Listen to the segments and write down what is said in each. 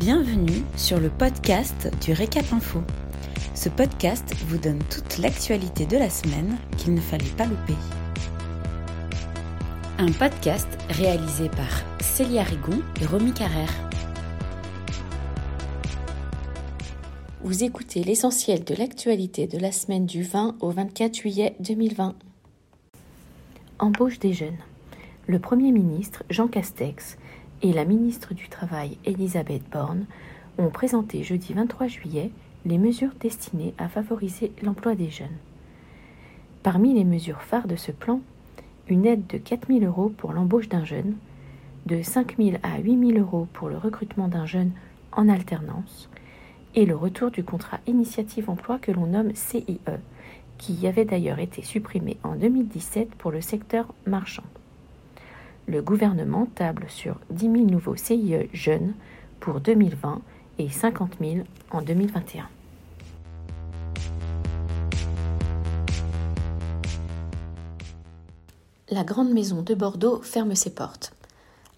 Bienvenue sur le podcast du Récap Info. Ce podcast vous donne toute l'actualité de la semaine qu'il ne fallait pas louper. Un podcast réalisé par Célia Rigon et Romy Carrère. Vous écoutez l'essentiel de l'actualité de la semaine du 20 au 24 juillet 2020. Embauche des jeunes. Le Premier ministre Jean Castex et la ministre du Travail Elisabeth Borne ont présenté jeudi 23 juillet les mesures destinées à favoriser l'emploi des jeunes. Parmi les mesures phares de ce plan, une aide de 4 000 euros pour l'embauche d'un jeune, de 5 000 à 8 000 euros pour le recrutement d'un jeune en alternance, et le retour du contrat initiative emploi que l'on nomme CIE, qui avait d'ailleurs été supprimé en 2017 pour le secteur marchand le gouvernement table sur 10 000 nouveaux CIE jeunes pour 2020 et 50 000 en 2021. La grande maison de Bordeaux ferme ses portes.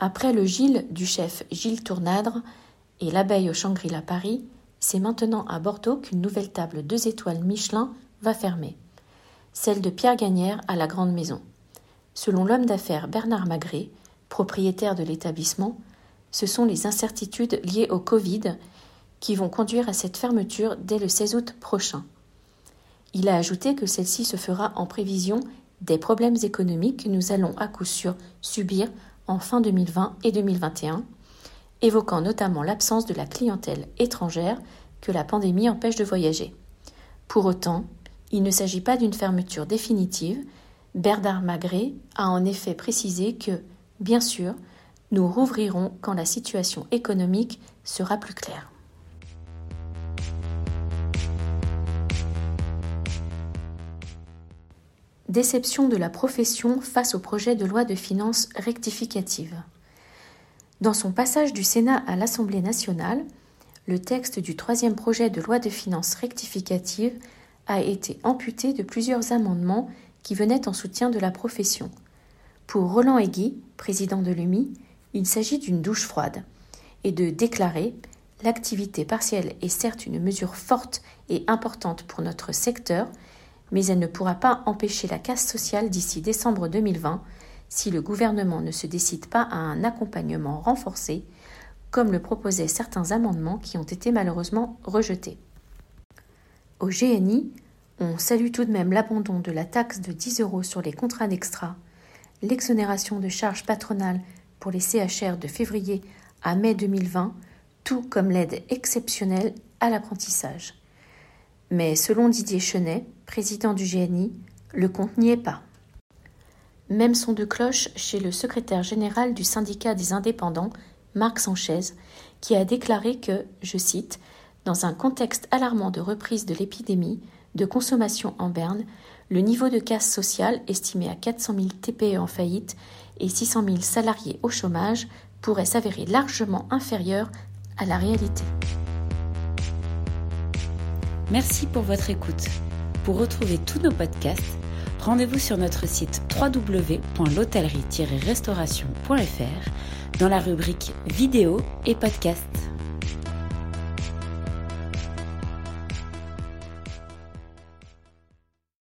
Après le Gilles du chef Gilles Tournadre et l'abeille au Shangri-La Paris, c'est maintenant à Bordeaux qu'une nouvelle table deux étoiles Michelin va fermer. Celle de Pierre Gagnère à la grande maison. Selon l'homme d'affaires Bernard Magré, propriétaire de l'établissement, ce sont les incertitudes liées au Covid qui vont conduire à cette fermeture dès le 16 août prochain. Il a ajouté que celle-ci se fera en prévision des problèmes économiques que nous allons à coup sûr subir en fin 2020 et 2021, évoquant notamment l'absence de la clientèle étrangère que la pandémie empêche de voyager. Pour autant, il ne s'agit pas d'une fermeture définitive, Bernard Magré a en effet précisé que, bien sûr, nous rouvrirons quand la situation économique sera plus claire. Déception de la profession face au projet de loi de finances rectificative. Dans son passage du Sénat à l'Assemblée nationale, le texte du troisième projet de loi de finances rectificative a été amputé de plusieurs amendements qui venait en soutien de la profession. Pour Roland Aiguy, président de l'UMI, il s'agit d'une douche froide et de déclarer L'activité partielle est certes une mesure forte et importante pour notre secteur, mais elle ne pourra pas empêcher la casse sociale d'ici décembre 2020 si le gouvernement ne se décide pas à un accompagnement renforcé, comme le proposaient certains amendements qui ont été malheureusement rejetés. Au GNI, on salue tout de même l'abandon de la taxe de 10 euros sur les contrats d'extra, l'exonération de charges patronales pour les CHR de février à mai 2020, tout comme l'aide exceptionnelle à l'apprentissage. Mais selon Didier Chenet, président du GNI, le compte n'y est pas. Même son de cloche chez le secrétaire général du syndicat des indépendants, Marc Sanchez, qui a déclaré que, je cite, dans un contexte alarmant de reprise de l'épidémie, de consommation en berne, le niveau de casse sociale, estimé à 400 000 TPE en faillite et 600 000 salariés au chômage, pourrait s'avérer largement inférieur à la réalité. Merci pour votre écoute. Pour retrouver tous nos podcasts, rendez-vous sur notre site www.l'hôtellerie-restauration.fr dans la rubrique vidéo et podcasts.